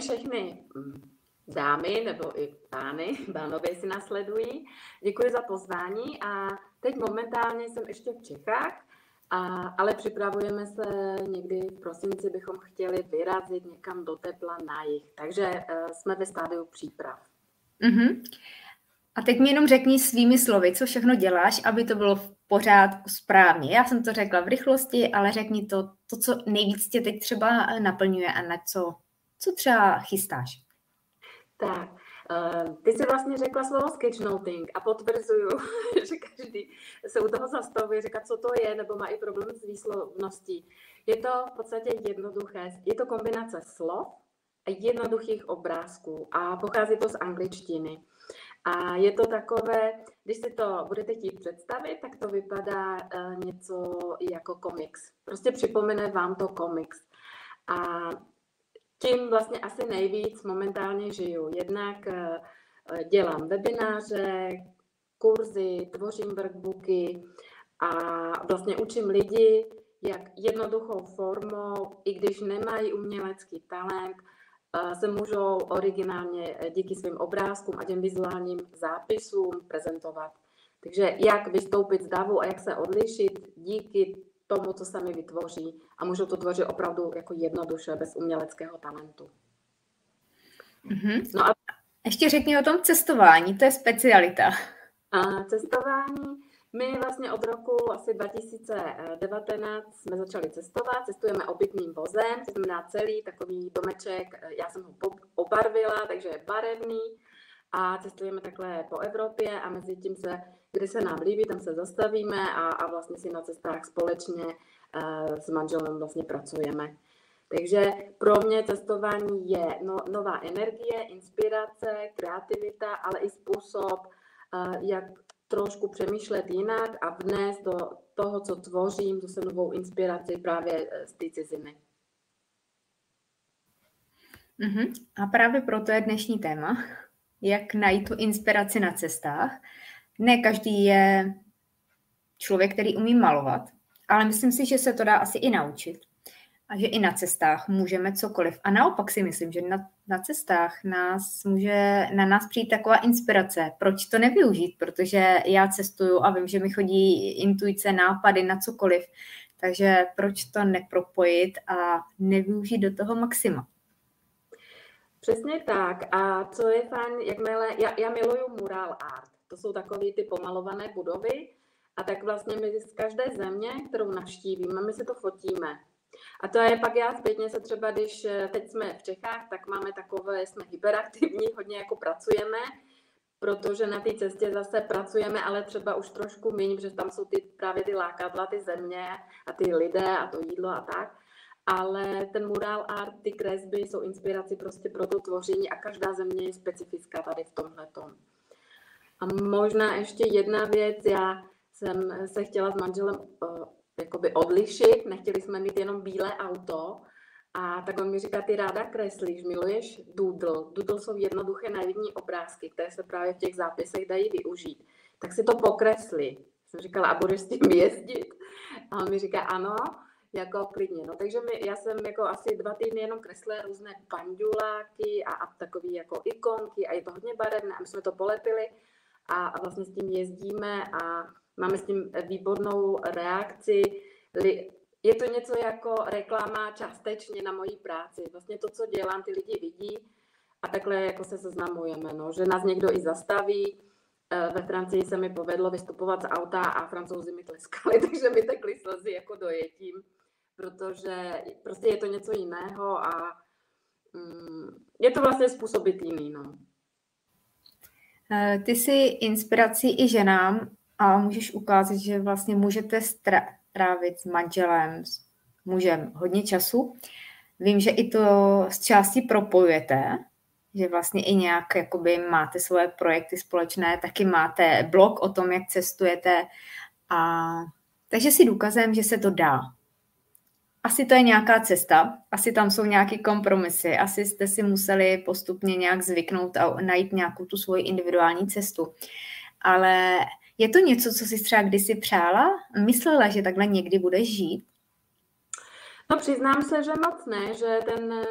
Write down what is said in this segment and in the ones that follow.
všechny mm, dámy nebo i pány, pánové si nasledují. Děkuji za pozvání a teď momentálně jsem ještě v Čechách, a, ale připravujeme se někdy v prosinci, bychom chtěli vyrazit někam do tepla na jich. Takže uh, jsme ve stádiu příprav. Mm-hmm. A teď mi jenom řekni svými slovy, co všechno děláš, aby to bylo v pořádku správně. Já jsem to řekla v rychlosti, ale řekni to, to co nejvíc tě teď třeba naplňuje a na co, co třeba chystáš. Tak, uh, ty jsi vlastně řekla slovo sketchnoting a potvrzuju, že každý se u toho zastavuje, říká, co to je, nebo má i problém s výslovností. Je to v podstatě jednoduché, je to kombinace slov a jednoduchých obrázků a pochází to z angličtiny. A je to takové, když si to budete chtít představit, tak to vypadá uh, něco jako komiks. Prostě připomene vám to komiks. A tím vlastně asi nejvíc momentálně žiju. Jednak eh, dělám webináře, kurzy, tvořím workbooky a vlastně učím lidi, jak jednoduchou formou, i když nemají umělecký talent, eh, se můžou originálně eh, díky svým obrázkům a těm vizuálním zápisům prezentovat. Takže jak vystoupit z davu a jak se odlišit díky tomu, co sami vytvoří a můžou to tvořit opravdu jako jednoduše, bez uměleckého talentu. Mm-hmm. No a ještě řekni o tom cestování, to je specialita. A cestování, my vlastně od roku asi 2019 jsme začali cestovat, cestujeme obytným vozem, to znamená celý takový domeček, já jsem ho obarvila, takže je barevný a cestujeme takhle po Evropě a mezi tím se kde se nám líbí, tam se zastavíme a, a vlastně si na cestách společně uh, s manželem vlastně pracujeme. Takže pro mě cestování je no, nová energie, inspirace, kreativita, ale i způsob, uh, jak trošku přemýšlet jinak a vnést do toho, co tvořím, zase novou inspiraci právě eh, z té ciziny. Uh-huh. A právě proto je dnešní téma, jak najít tu inspiraci na cestách ne každý je člověk, který umí malovat, ale myslím si, že se to dá asi i naučit. A že i na cestách můžeme cokoliv. A naopak si myslím, že na, na cestách nás může na nás přijít taková inspirace. Proč to nevyužít? Protože já cestuju a vím, že mi chodí intuice, nápady na cokoliv. Takže proč to nepropojit a nevyužít do toho maxima? Přesně tak. A co je fajn, jakmile, já, já miluju mural art. To jsou takové ty pomalované budovy. A tak vlastně my z každé země, kterou navštívíme, my si to fotíme. A to je pak já zpětně se třeba, když eh, teď jsme v Čechách, tak máme takové, jsme hyperaktivní, hodně jako pracujeme, protože na té cestě zase pracujeme, ale třeba už trošku méně, protože tam jsou ty, právě ty lákadla, ty země a ty lidé a to jídlo a tak. Ale ten mural art, ty kresby jsou inspirací prostě pro to tvoření a každá země je specifická tady v tomhle tom. A možná ještě jedna věc, já jsem se chtěla s manželem uh, jakoby odlišit, nechtěli jsme mít jenom bílé auto, a tak on mi říká, ty ráda kreslíš, miluješ doodle. Doodle jsou jednoduché naivní obrázky, které se právě v těch zápisech dají využít. Tak si to pokresli. Jsem říkala, a budeš s tím jezdit? A on mi říká, ano, jako klidně. No, takže my, já jsem jako asi dva týdny jenom kreslila různé panduláky a, a takové jako ikonky a je to hodně barevné a my jsme to polepili a, a vlastně s tím jezdíme a máme s tím výbornou reakci. Je to něco jako reklama částečně na mojí práci. Vlastně to, co dělám, ty lidi vidí a takhle jako se seznamujeme, no, že nás někdo i zastaví. E, ve Francii se mi povedlo vystupovat z auta a francouzi mi tleskali, takže mi tekly slzy jako dojetím, protože prostě je to něco jiného a mm, je to vlastně způsobit jiný, no. Eh, ty jsi inspirací i ženám a můžeš ukázat, že vlastně můžete strávit s manželem, s mužem hodně času. Vím, že i to z části propojujete, že vlastně i nějak jakoby máte svoje projekty společné, taky máte blog o tom, jak cestujete. A, takže si důkazem, že se to dá asi to je nějaká cesta, asi tam jsou nějaké kompromisy, asi jste si museli postupně nějak zvyknout a najít nějakou tu svoji individuální cestu. Ale je to něco, co jsi třeba kdysi přála? Myslela, že takhle někdy budeš žít? No přiznám se, že moc ne, že ten,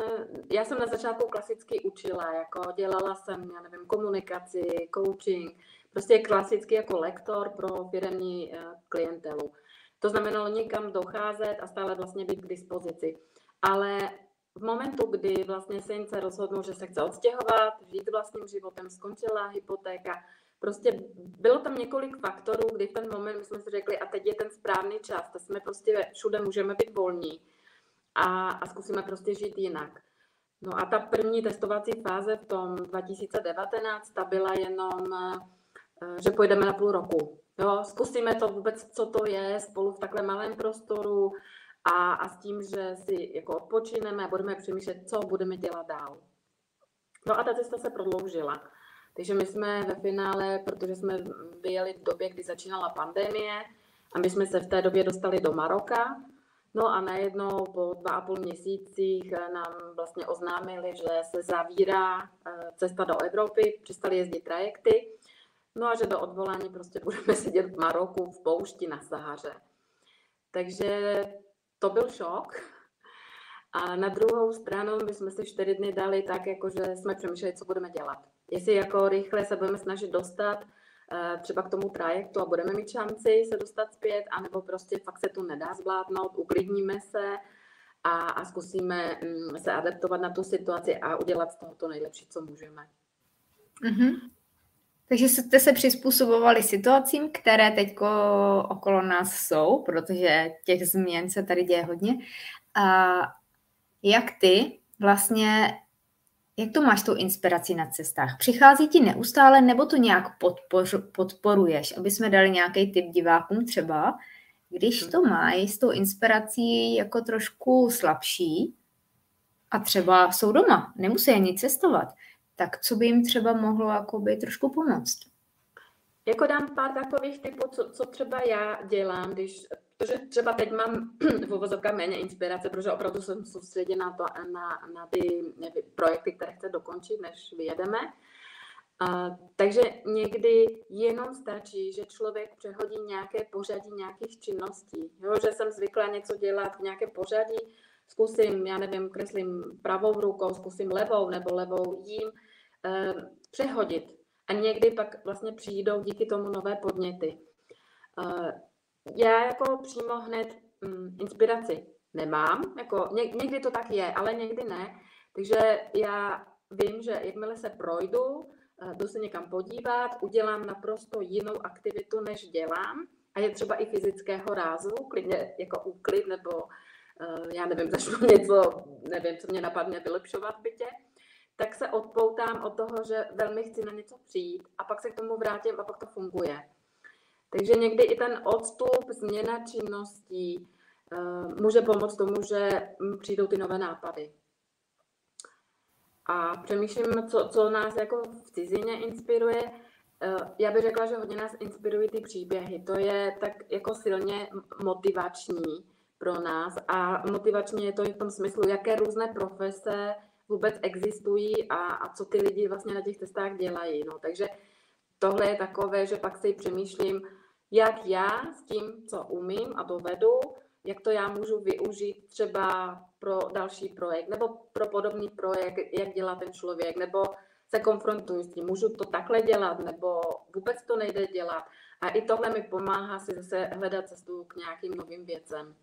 já jsem na začátku klasicky učila, jako dělala jsem, já nevím, komunikaci, coaching, prostě klasicky jako lektor pro firmní eh, klientelu. To znamenalo někam docházet a stále vlastně být k dispozici. Ale v momentu, kdy vlastně se rozhodnou, že se chce odstěhovat, žít vlastním životem, skončila hypotéka, prostě bylo tam několik faktorů, kdy v ten moment my jsme si řekli, a teď je ten správný čas, to jsme prostě všude můžeme být volní a, a zkusíme prostě žít jinak. No a ta první testovací fáze v tom 2019, ta byla jenom, eh, že pojedeme na půl roku. Jo, zkusíme to vůbec, co to je, spolu v takhle malém prostoru a, a s tím, že si jako odpočineme a budeme přemýšlet, co budeme dělat dál. No a ta cesta se prodloužila. Takže my jsme ve finále, protože jsme vyjeli v době, kdy začínala pandemie a my jsme se v té době dostali do Maroka, No a najednou po dva a půl měsících nám vlastně oznámili, že se zavírá eh, cesta do Evropy, přestali jezdit trajekty, no a že do odvolání prostě budeme sedět v Maroku v poušti na Sahaře. Takže to byl šok. A na druhou stranu my jsme si čtyři dny dali tak, jako že jsme přemýšleli, co budeme dělat. Jestli jako rychle se budeme snažit dostat Eh, třeba k tomu trajektu a budeme mít šanci se dostat zpět, anebo prostě fakt se to nedá zvládnout, uklidníme se a, a zkusíme mm, se adaptovat na tu situaci a udělat z toho to nejlepší, co můžeme. Mm-hmm. Takže jste se přizpůsobovali situacím, které teď okolo nás jsou, protože těch změn se tady děje hodně. A jak ty vlastně jak to máš tu inspiraci na cestách? Přichází ti neustále nebo to nějak podpor, podporuješ? Aby jsme dali nějaký tip divákům třeba, když to mají s tou inspirací jako trošku slabší a třeba jsou doma, nemusí ani cestovat, tak co by jim třeba mohlo jakoby trošku pomoct? Jako dám pár takových typů, co, co třeba já dělám, když Protože třeba teď mám v uvozovkách méně inspirace, protože opravdu jsem soustředěna na, na, na ty nevím, projekty, které chci dokončit, než vyjedeme. Uh, takže někdy jenom stačí, že člověk přehodí nějaké pořadí nějakých činností. Jo? Že jsem zvykla něco dělat v nějaké pořadí, zkusím, já nevím, kreslím pravou rukou, zkusím levou nebo levou jím, přehodit. A někdy pak vlastně přijdou díky tomu nové podněty. Uh, já jako přímo hned mm, inspiraci nemám, jako ně, někdy to tak je, ale někdy ne. Takže já vím, že jakmile se projdu, eh, jdu se někam podívat, udělám naprosto jinou aktivitu, než dělám. A je třeba i fyzického rázu, klidně jako úklid, nebo eh, já nevím, začnu něco, nevím, co mě napadne vylepšovat v bytě, tak se odpoutám od toho, že velmi chci na něco přijít a pak se k tomu vrátím a pak to funguje. Takže někdy i ten odstup, změna činností uh, může pomoct tomu, že přijdou ty nové nápady. A přemýšlím, co, co nás jako v cizině inspiruje. Uh, já bych řekla, že hodně nás inspirují ty příběhy. To je tak jako silně motivační pro nás. A motivační je to i v tom smyslu, jaké různé profese vůbec existují a, a co ty lidi vlastně na těch testách dělají. No, takže tohle je takové, že pak si přemýšlím, jak já s tím, co umím a dovedu, jak to já můžu využít třeba pro další projekt nebo pro podobný projekt, jak dělá ten člověk, nebo se konfrontuju s tím, můžu to takhle dělat, nebo vůbec to nejde dělat. A i tohle mi pomáhá si zase hledat cestu k nějakým novým věcem.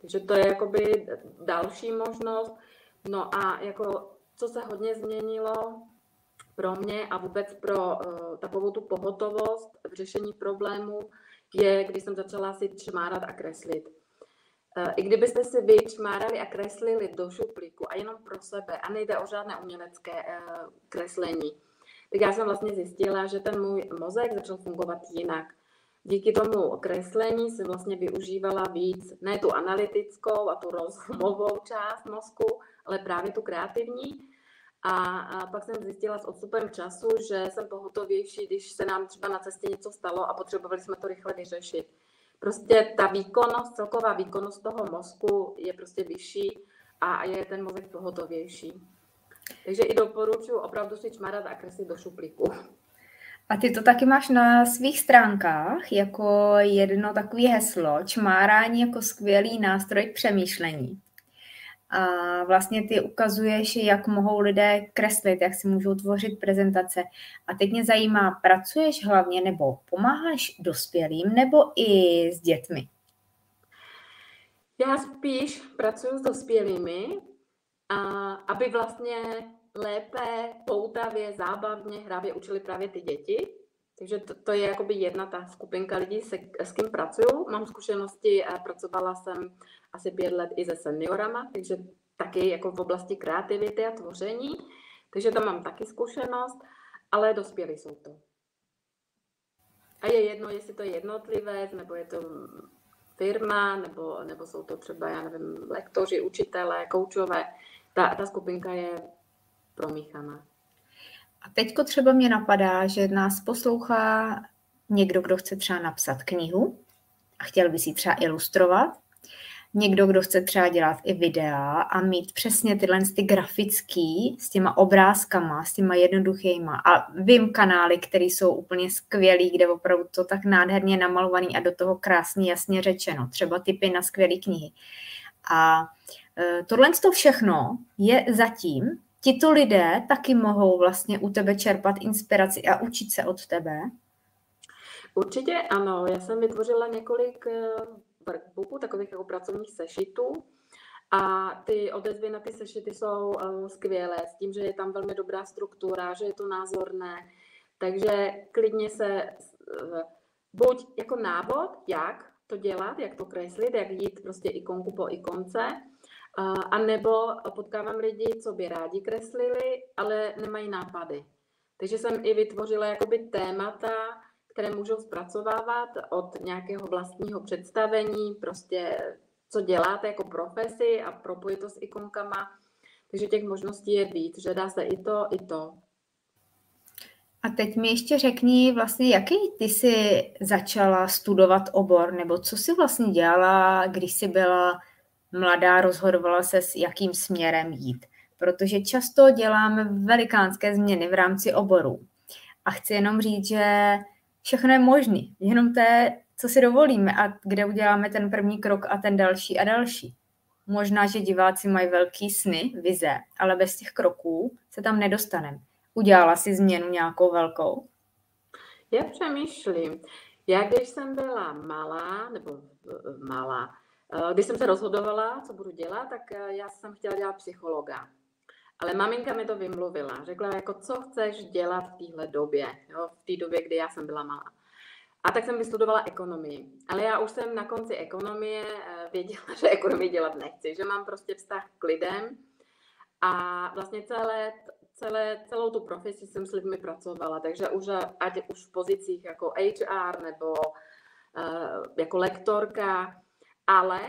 Takže to je jakoby další možnost. No a jako, co se hodně změnilo, pro mě a vůbec pro uh, takovou tu pohotovost v řešení problémů je, když jsem začala si čmárat a kreslit. Uh, I kdybyste si vy čmárali a kreslili do šuplíku a jenom pro sebe a nejde o žádné umělecké uh, kreslení, tak já jsem vlastně zjistila, že ten můj mozek začal fungovat jinak. Díky tomu kreslení jsem vlastně využívala víc ne tu analytickou a tu rozumovou část mozku, ale právě tu kreativní. A, a pak jsem zjistila s odstupem času, že jsem pohotovější, když se nám třeba na cestě něco stalo a potřebovali jsme to rychle vyřešit. Prostě ta výkonnost, celková výkonnost toho mozku je prostě vyšší a je ten mozek pohotovější. Takže i doporučuji opravdu si čmarat a kreslit do šuplíku. A ty to taky máš na svých stránkách jako jedno takové heslo, čmárání jako skvělý nástroj k přemýšlení. A vlastně ty ukazuješ, jak mohou lidé kreslit, jak si můžou tvořit prezentace. A teď mě zajímá, pracuješ hlavně nebo pomáháš dospělým nebo i s dětmi? Já spíš pracuji s dospělými, a aby vlastně lépe, poutavě, zábavně, hravě učili právě ty děti. Takže to, to je jakoby jedna ta skupinka lidí, se, s kým pracuju. Mám zkušenosti, pracovala jsem asi pět let i se seniorama, takže taky jako v oblasti kreativity a tvoření. Takže tam mám taky zkušenost, ale dospělí jsou to. A je jedno, jestli to je jednotlivec, nebo je to firma, nebo, nebo jsou to třeba, já nevím, lektoři, učitelé, koučové. Ta, ta skupinka je promíchaná. A teďko třeba mě napadá, že nás poslouchá někdo, kdo chce třeba napsat knihu a chtěl by si třeba ilustrovat. Někdo, kdo chce třeba dělat i videa a mít přesně tyhle ty grafický s těma obrázkama, s těma jednoduchýma. A vím kanály, které jsou úplně skvělý, kde opravdu to tak nádherně namalovaný a do toho krásně jasně řečeno. Třeba typy na skvělé knihy. A e, tohle to všechno je zatím tito lidé taky mohou vlastně u tebe čerpat inspiraci a učit se od tebe? Určitě ano. Já jsem vytvořila několik eh, workbooků, takových jako pracovních sešitů. A ty odezvy na ty sešity jsou uh, skvělé, s tím, že je tam velmi dobrá struktura, že je to názorné. Takže klidně se uh, buď jako návod, jak to dělat, jak to kreslit, jak jít prostě ikonku po ikonce, a nebo potkávám lidi, co by rádi kreslili, ale nemají nápady. Takže jsem i vytvořila jakoby témata, které můžou zpracovávat od nějakého vlastního představení, prostě co děláte jako profesi a propojit to s ikonkama. Takže těch možností je víc, že dá se i to, i to. A teď mi ještě řekni vlastně, jaký ty jsi začala studovat obor, nebo co jsi vlastně dělala, když jsi byla mladá rozhodovala se, s jakým směrem jít. Protože často děláme velikánské změny v rámci oboru. A chci jenom říct, že všechno je možné, jenom to je, co si dovolíme a kde uděláme ten první krok a ten další a další. Možná, že diváci mají velký sny, vize, ale bez těch kroků se tam nedostaneme. Udělala si změnu nějakou velkou? Já přemýšlím. Já když jsem byla malá, nebo malá, když jsem se rozhodovala, co budu dělat, tak eh, já jsem chtěla dělat psychologa. Ale maminka mi to vymluvila. Řekla, jako co chceš dělat v téhle době, jo, v té době, kdy já jsem byla malá. A tak jsem vystudovala ekonomii. Ale já už jsem na konci ekonomie eh, věděla, že ekonomii dělat nechci, že mám prostě vztah k lidem. A vlastně celé, celé, celou tu profesi jsem s lidmi pracovala, takže už, ať už v pozicích jako HR nebo uh, jako lektorka, ale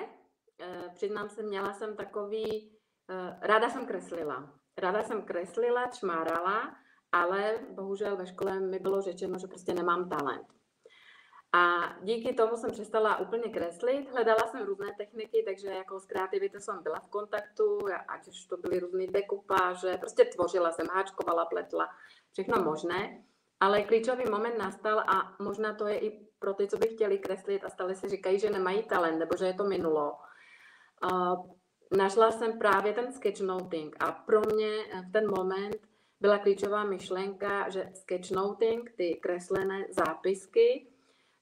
eh, přiznám se, měla jsem takový, eh, ráda jsem kreslila. Ráda jsem kreslila, čmárala, ale bohužel ve škole mi bylo řečeno, že prostě nemám talent. A díky tomu jsem přestala úplně kreslit, hledala jsem různé techniky, takže jako s kreativitou jsem byla v kontaktu, ať už to byly různé dekupáže, prostě tvořila jsem, háčkovala, pletla, všechno možné. Ale klíčový moment nastal a možná to je i pro ty, co by chtěli kreslit a stále si říkají, že nemají talent nebo že je to minulo. Našla jsem právě ten sketchnoting a pro mě v ten moment byla klíčová myšlenka, že sketchnoting, ty kreslené zápisky,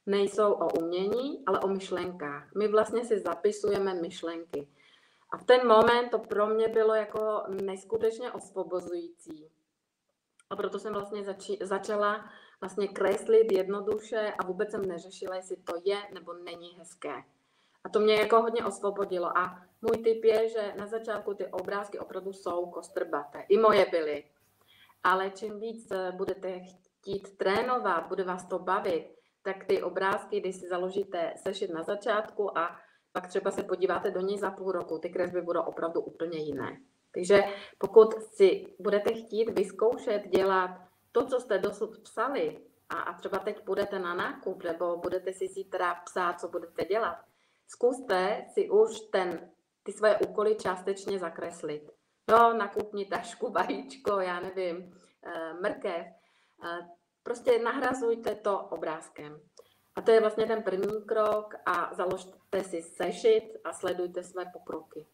nejsou o umění, ale o myšlenkách. My vlastně si zapisujeme myšlenky. A v ten moment to pro mě bylo jako neskutečně osvobozující. A proto jsem vlastně zači- začala vlastně kreslit jednoduše a vůbec jsem neřešila, jestli to je nebo není hezké. A to mě jako hodně osvobodilo. A můj tip je, že na začátku ty obrázky opravdu jsou kostrbaté. I moje byly. Ale čím víc eh, budete chtít trénovat, bude vás to bavit, tak ty obrázky, když si založíte sešit na začátku a pak třeba se podíváte do něj za půl roku, ty kresby budou opravdu úplně jiné. Takže pokud si budete chtít vyzkoušet dělat to, co jste dosud psali, a, a třeba teď půjdete na nákup, nebo budete si zítra psát, co budete dělat, zkuste si už ten, ty svoje úkoly částečně zakreslit. No, nakupni tašku, vajíčko, já nevím, eh, mrkev. Eh, prostě nahrazujte to obrázkem. A to je vlastně ten první krok a založte si sešit a sledujte své pokroky.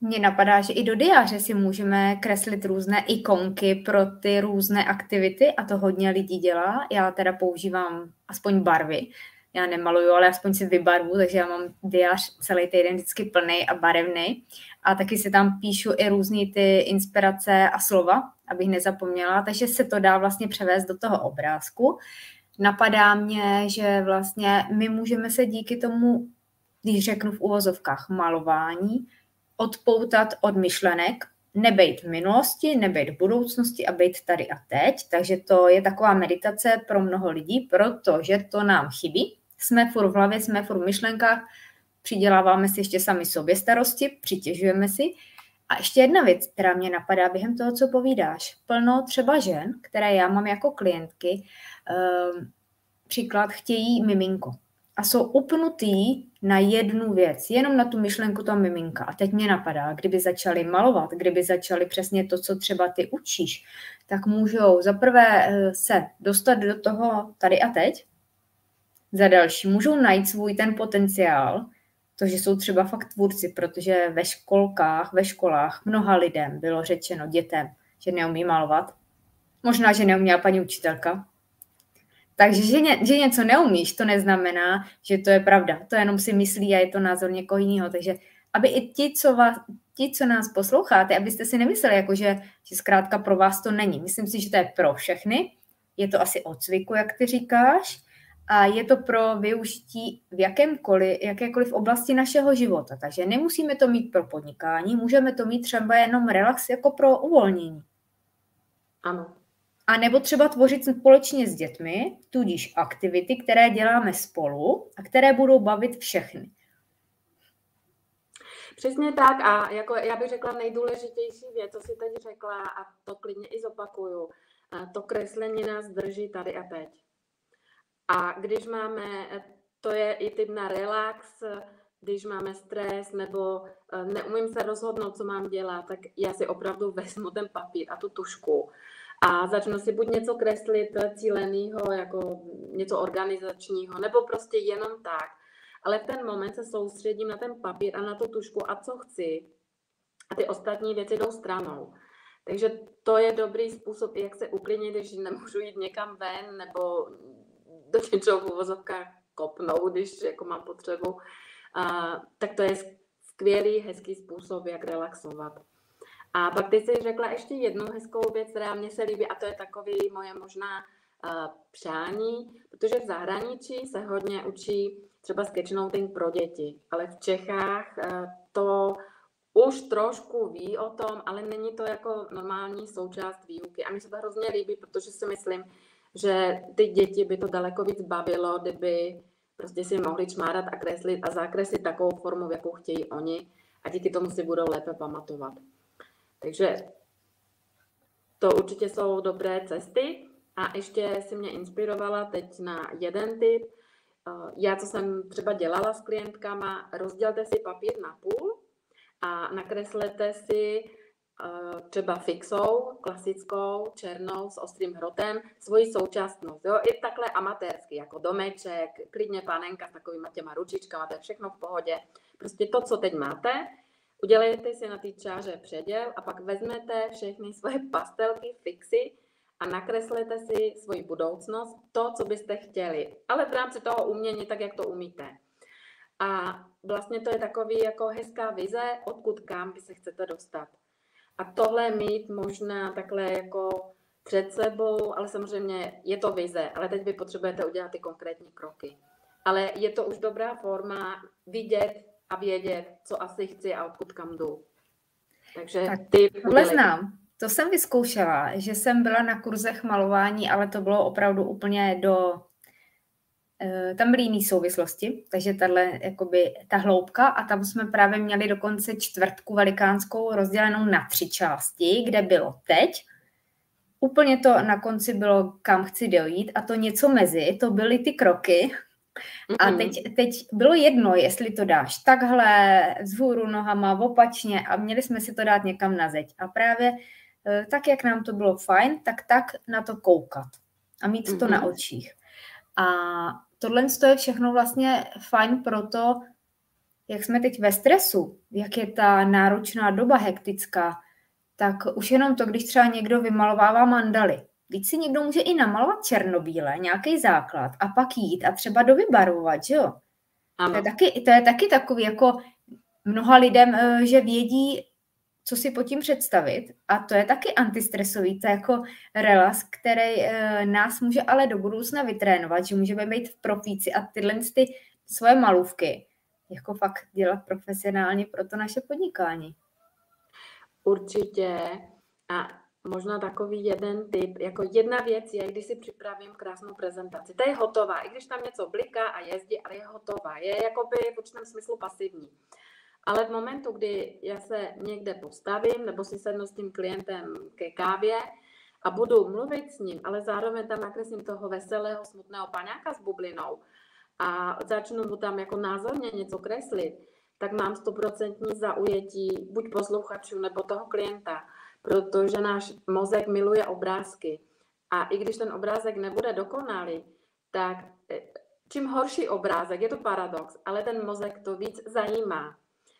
Mně napadá, že i do diáře si můžeme kreslit různé ikonky pro ty různé aktivity a to hodně lidí dělá. Já teda používám aspoň barvy. Já nemaluju, ale aspoň si vybarvu, takže já mám diář celý týden vždycky plný a barevný. A taky si tam píšu i různé ty inspirace a slova, abych nezapomněla, takže se to dá vlastně převést do toho obrázku. Napadá mě, že vlastně my můžeme se díky tomu, když řeknu v uvozovkách malování, odpoutat od myšlenek, nebejt v minulosti, nebejt v budoucnosti a být tady a teď. Takže to je taková meditace pro mnoho lidí, protože to nám chybí. Jsme furt v hlavě, jsme furt v myšlenkách, přiděláváme si ještě sami sobě starosti, přitěžujeme si. A ještě jedna věc, která mě napadá během toho, co povídáš. Plno třeba žen, které já mám jako klientky, um, příklad chtějí miminko a jsou upnutý na jednu věc, jenom na tu myšlenku toho miminka. A teď mě napadá, kdyby začali malovat, kdyby začali přesně to, co třeba ty učíš, tak můžou zaprvé eh, se dostat do toho tady a teď, za další můžou najít svůj ten potenciál, to, že jsou třeba fakt tvůrci, protože ve školkách, ve školách mnoha lidem bylo řečeno dětem, že neumí malovat. Možná, že neuměla paní učitelka, takže, že, ně, že něco neumíš, to neznamená, že to je pravda. To jenom si myslí a je to názor někoho jiného. Takže aby i ti, co, vás, ti, co nás posloucháte, abyste si nemysleli, jako že, že zkrátka pro vás to není. Myslím si, že to je pro všechny. Je to asi o cviku, jak ty říkáš. A je to pro využití v jakémkoliv, jakékoliv oblasti našeho života. Takže nemusíme to mít pro podnikání, můžeme to mít třeba jenom relax jako pro uvolnění. Ano, a nebo třeba tvořit společně s dětmi, tudíž aktivity, které děláme spolu a které budou bavit všechny. Přesně tak a jako já bych řekla nejdůležitější věc, co si teď řekla a to klidně i zopakuju, to kreslení nás drží tady a teď. A když máme, to je i typ na relax, když máme stres nebo eh, neumím se rozhodnout, co mám dělat, tak já si opravdu vezmu ten papír a tu tušku a začnu si buď něco kreslit cíleného, jako něco organizačního, nebo prostě jenom tak. Ale v ten moment se soustředím na ten papír a na tu tušku a co chci. A ty ostatní věci jdou stranou. Takže to je dobrý způsob, jak se uklidnit, když nemůžu jít někam ven nebo do něčeho v uvozovkách kopnout, když jako mám potřebu. A, tak to je skvělý, hezký způsob, jak relaxovat. A pak ty jsi řekla ještě jednu hezkou věc, která mě se líbí, a to je takový moje možná uh, přání, protože v zahraničí se hodně učí třeba sketchnoting pro děti, ale v Čechách uh, to už trošku ví o tom, ale není to jako normální součást výuky. A mi se to hrozně líbí, protože si myslím, že ty děti by to daleko víc bavilo, kdyby prostě si mohli čmárat a kreslit a zakreslit takovou formu, jakou chtějí oni a díky tomu si budou lépe pamatovat. Takže to určitě jsou dobré cesty. A ještě si mě inspirovala teď na jeden tip. Eh, já, co jsem třeba dělala s klientkama, rozdělte si papír na půl a nakreslete si eh, třeba fixou, klasickou, černou, s ostrým hrotem, svoji současnost. Jo? I takhle amatérsky, jako domeček, klidně panenka s takovými těma ručičkama, to je všechno v pohodě. Prostě to, co teď máte, Udělejte si na té čáře předěl a pak vezmete všechny svoje pastelky, fixy a nakreslete si svoji budoucnost, to, co byste chtěli. Ale v rámci toho umění, tak jak to umíte. A vlastně to je takový jako hezká vize, odkud kam vy se chcete dostat. A tohle mít možná takhle jako před sebou, ale samozřejmě je to vize, ale teď vy potřebujete udělat ty konkrétní kroky. Ale je to už dobrá forma vidět, a vědět, co asi chci a odkud kam jdu. Takže tak, ty... Tohle znám. To jsem vyzkoušela, že jsem byla na kurzech malování, ale to bylo opravdu úplně do... Eh, tam byly jiné souvislosti, takže tahle, jakoby, ta hloubka a tam jsme právě měli dokonce čtvrtku velikánskou rozdělenou na tři části, kde bylo teď, úplně to na konci bylo, kam chci dojít a to něco mezi, to byly ty kroky, a teď, teď bylo jedno, jestli to dáš takhle, vzhůru nohama, opačně a měli jsme si to dát někam na zeď. A právě eh, tak, jak nám to bylo fajn, tak tak na to koukat a mít mm-hmm. to na mhm. očích. A tohle je všechno vlastně fajn pro to, jak jsme teď ve stresu, jak je ta náročná doba hektická, tak už jenom to, když třeba někdo vymalovává mandaly, Víc si někdo může i namalovat černobíle, nějaký základ a pak jít a třeba dovybarvovat, že jo? Ano. To, je taky, to je taky takový jako mnoha lidem, eh, že vědí, co si pod tím představit a to je taky antistresový, to je jako relax, který eh, nás může ale do budoucna vytrénovat, že můžeme být v profíci a tyhle ty svoje malůvky jako fakt dělat profesionálně pro to naše podnikání. Určitě. A možná takový jeden typ, jako jedna věc je, když si připravím krásnou prezentaci. To je hotová, i když tam něco bliká a jezdí, ale je hotová. Je jakoby v určitém smyslu pasivní. Ale v momentu, kdy já se někde postavím nebo si sednu s tím klientem ke kávě a budu mluvit s ním, ale zároveň tam nakreslím toho veselého, smutného paňáka s bublinou a začnu mu tam jako názorně něco kreslit, tak mám stoprocentní zaujetí buď posluchačů nebo toho klienta protože náš mozek miluje obrázky. A i když ten obrázek nebude dokonalý, tak eh, čím horší obrázek, je to paradox, ale ten mozek to víc zajímá.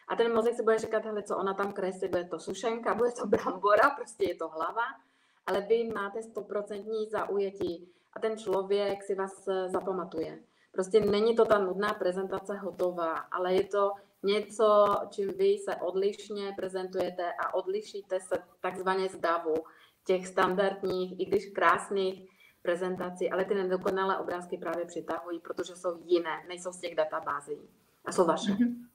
A ten mozek si bude říkat, hele, co ona tam kreslí, bude to sušenka, bude to brambora, prostě je to hlava, ale vy máte stoprocentní zaujetí a ten člověk si vás eh, zapamatuje. Prostě není to ta nudná prezentace hotová, ale je to něco, čím vy se odlišně prezentujete a odlišíte se takzvaně z davu těch standardních, i když krásných prezentací, ale ty nedokonalé obrázky právě přitahují, protože jsou jiné, nejsou z těch databází a jsou vaše. Mhm.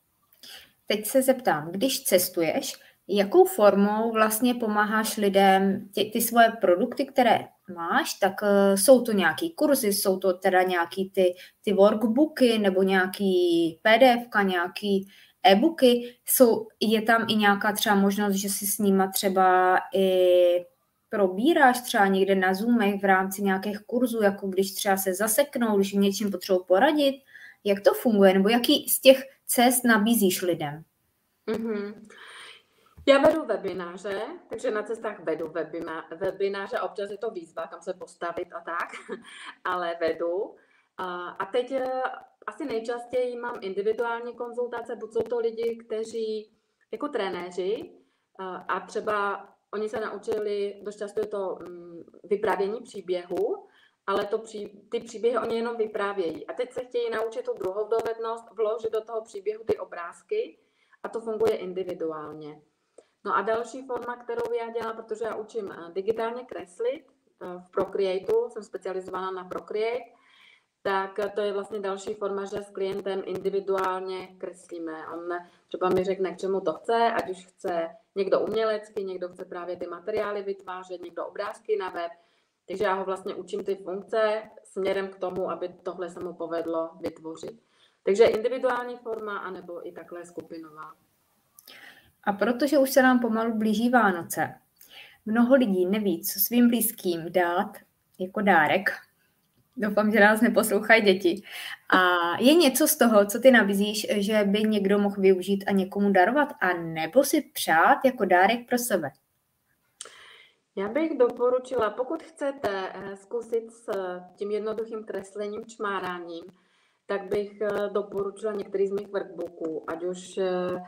Teď se zeptám, když cestuješ, jakou formou vlastně pomáháš lidem ty, ty svoje produkty, které máš, tak uh, jsou to nějaký kurzy, jsou to teda nějaký ty, ty workbooky nebo nějaký pdf, nějaký e-booky, jsou, je tam i nějaká třeba možnost, že si s nima třeba i probíráš třeba někde na Zoomech v rámci nějakých kurzů, jako když třeba se zaseknou, když něčím potřebují poradit, jak to funguje, nebo jaký z těch cest nabízíš lidem? Mm-hmm. Já vedu webináře, takže na cestách vedu webináře, občas je to výzva, kam se postavit a tak, ale vedu. A teď eh, asi nejčastěji mám individuální konzultace, buď jsou to lidi, kteří jako trenéři a třeba oni se naučili, dost často je to mm, vyprávění příběhu, ale to pří, ty příběhy oni jenom vyprávějí. A teď se chtějí naučit tu druhou dovednost, vložit do toho příběhu ty obrázky a to funguje individuálně. No a další forma, kterou já dělám, protože já učím eh, digitálně kreslit eh, v Procreateu, jsem specializovaná na Procreate, tak to je vlastně další forma, že s klientem individuálně kreslíme. On třeba mi řekne, k čemu to chce, ať už chce někdo umělecky, někdo chce právě ty materiály vytvářet, někdo obrázky na web. Takže já ho vlastně učím ty funkce směrem k tomu, aby tohle se mu povedlo vytvořit. Takže individuální forma, anebo i takhle skupinová. A protože už se nám pomalu blíží Vánoce, mnoho lidí neví, co svým blízkým dát jako dárek. Doufám, že nás neposlouchají děti. A je něco z toho, co ty nabízíš, že by někdo mohl využít a někomu darovat, a nebo si přát jako dárek pro sebe? Já bych doporučila, pokud chcete eh, zkusit s tím jednoduchým kreslením, čmáráním, tak bych eh, doporučila některý z mých workbooků, ať už eh,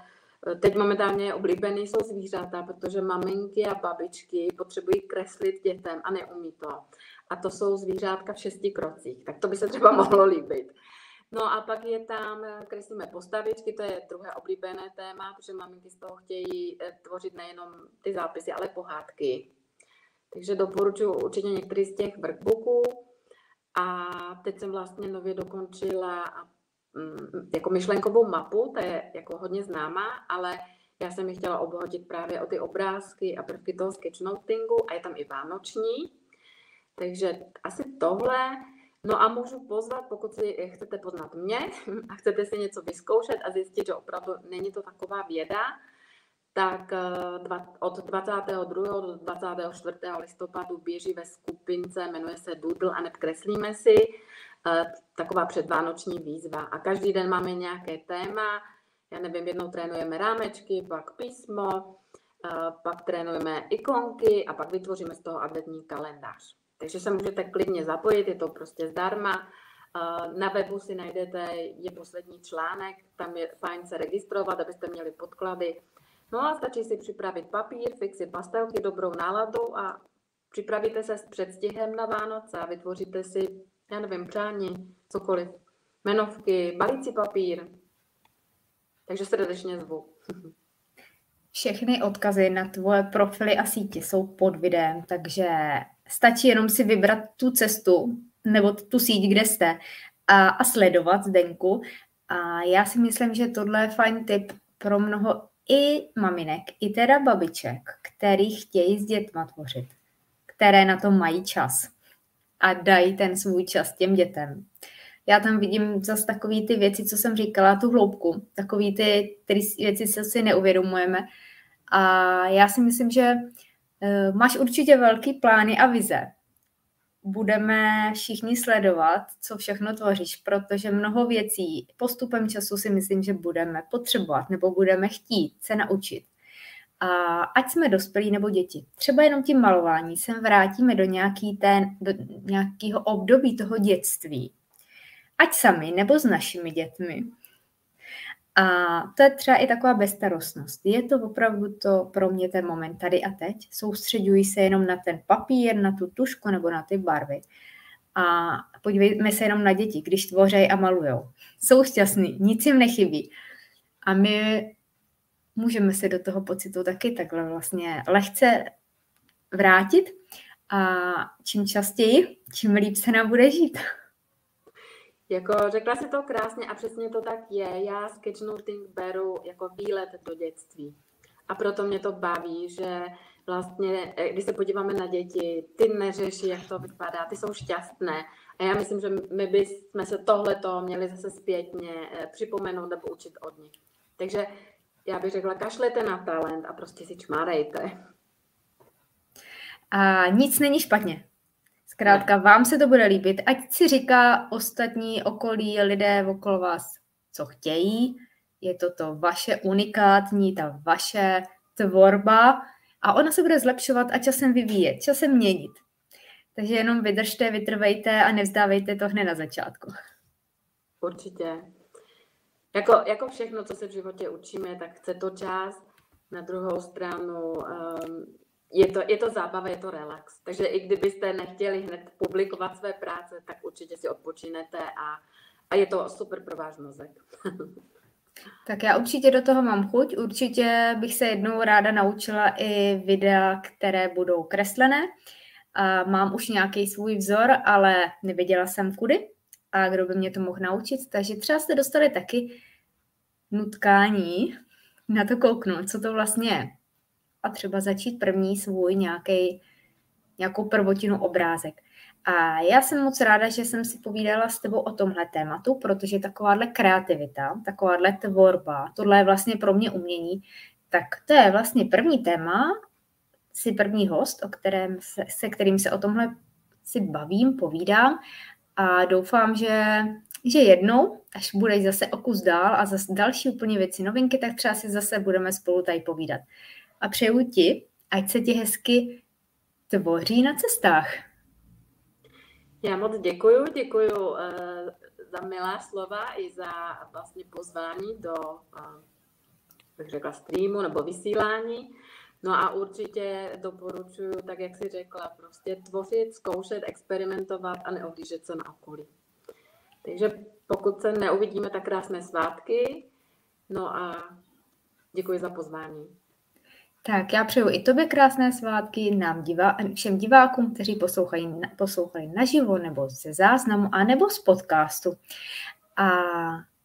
Teď momentálně oblíbený jsou zvířata, protože maminky a babičky potřebují kreslit dětem a neumí to. A to jsou zvířátka v šesti krocích, tak to by se třeba mohlo líbit. No a pak je tam, kreslíme postavičky, to je druhé oblíbené téma, protože maminky z toho chtějí eh, tvořit nejenom ty zápisy, ale pohádky. Takže doporučuji určitě některý z těch workbooků. A teď jsem vlastně nově dokončila Mm, jako myšlenkovou mapu, ta je jako hodně známá, ale já jsem ji chtěla obohatit právě o ty obrázky a prvky toho sketchnotingu a je tam i vánoční. Takže asi tohle. No a můžu pozvat, pokud si chcete poznat mě a chcete si něco vyzkoušet a zjistit, že opravdu není to taková věda, tak eh, od 22. do 24. listopadu běží ve skupince, jmenuje se Doodle a kreslíme si taková předvánoční výzva. A každý den máme nějaké téma, já nevím, jednou trénujeme rámečky, pak písmo, pak trénujeme ikonky a pak vytvoříme z toho adventní kalendář. Takže se můžete klidně zapojit, je to prostě zdarma. Na webu si najdete, je poslední článek, tam je fajn se registrovat, abyste měli podklady. No a stačí si připravit papír, fixy pastelky, dobrou náladu a připravíte se s předstihem na Vánoce a vytvoříte si, já nevím, přání, cokoliv. Menovky, balící papír. Takže srdečně zvu. Všechny odkazy na tvoje profily a sítě jsou pod videem, takže stačí jenom si vybrat tu cestu nebo tu síť, kde jste a, a sledovat Zdenku. A já si myslím, že tohle je fajn tip pro mnoho i maminek, i teda babiček, který chtějí s dětma tvořit, které na to mají čas a dají ten svůj čas těm dětem. Já tam vidím zase takový ty věci, co jsem říkala, tu hloubku, takový ty, ty věci, co si neuvědomujeme. A já si myslím, že uh, máš určitě velký plány a vize. Budeme všichni sledovat, co všechno tvoříš, protože mnoho věcí postupem času si myslím, že budeme potřebovat nebo budeme chtít se naučit. A ať jsme dospělí nebo děti, třeba jenom tím malování se vrátíme do, nějaký ten, do nějakého období toho dětství, ať sami nebo s našimi dětmi. A to je třeba i taková bezstarostnost. Je to opravdu to pro mě ten moment tady a teď. Soustředuji se jenom na ten papír, na tu tušku nebo na ty barvy. A podívejme se jenom na děti, když tvořejí a malujou. Jsou šťastní, nic jim nechybí. A my můžeme se do toho pocitu taky takhle vlastně lehce vrátit a čím častěji, čím líp se nám bude žít. Jako řekla si to krásně a přesně to tak je. Já sketchnoting beru jako výlet do dětství. A proto mě to baví, že vlastně, eh, když se podíváme na děti, ty neřeší, jak to vypadá, ty jsou šťastné. A já myslím, že my bychom se tohleto měli zase zpětně eh, připomenout nebo učit od nich. Takže já bych řekla, kašlete na talent a prostě si čmárejte. A nic není špatně. Zkrátka, vám se to bude líbit, ať si říká ostatní okolí, lidé okolo vás, co chtějí, je to to vaše unikátní, ta vaše tvorba a ona se bude zlepšovat a časem vyvíjet, časem měnit. Takže jenom vydržte, vytrvejte a nevzdávejte to hned na začátku. Určitě. Jako, jako všechno, co se v životě učíme, tak chce to čas. Na druhou stranu um, je to, je to zábava, je to relax. Takže i kdybyste nechtěli hned publikovat své práce, tak určitě si odpočinete a, a je to super pro váš mozek. Tak já určitě do toho mám chuť. Určitě bych se jednou ráda naučila i videa, které budou kreslené. Mám už nějaký svůj vzor, ale nevěděla jsem kudy a kdo by mě to mohl naučit. Takže třeba jste dostali taky nutkání na to kouknout, co to vlastně je a třeba začít první svůj nějaký, nějakou prvotinu obrázek. A já jsem moc ráda, že jsem si povídala s tebou o tomhle tématu, protože takováhle kreativita, takováhle tvorba, tohle je vlastně pro mě umění, tak to je vlastně první téma, si první host, o kterém se, se kterým se o tomhle si bavím, povídám a doufám, že, že jednou, až budeš zase o kus dál a zase další úplně věci, novinky, tak třeba si zase budeme spolu tady povídat a přeju ti, ať se ti hezky tvoří na cestách. Já moc děkuju, děkuju uh, za milá slova i za vlastně pozvání do, uh, bych řekla, streamu nebo vysílání. No a určitě doporučuji, tak jak si řekla, prostě tvořit, zkoušet, experimentovat a neodlížet se na okolí. Takže pokud se neuvidíme, tak krásné svátky. No a děkuji za pozvání. Tak já přeju i tobě krásné svátky, nám divá, všem divákům, kteří poslouchají, poslouchají naživo nebo ze záznamu a nebo z podcastu. A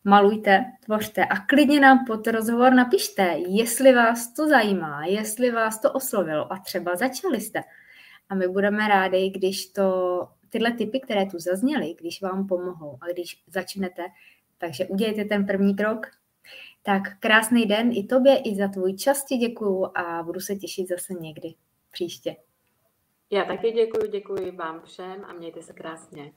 malujte, tvořte a klidně nám pod rozhovor napište, jestli vás to zajímá, jestli vás to oslovilo a třeba začali jste. A my budeme rádi, když to, tyhle typy, které tu zazněly, když vám pomohou a když začnete, takže udělejte ten první krok, tak krásný den i tobě, i za tvůj čas ti děkuju a budu se těšit zase někdy příště. Já taky děkuji, děkuji vám všem a mějte se krásně.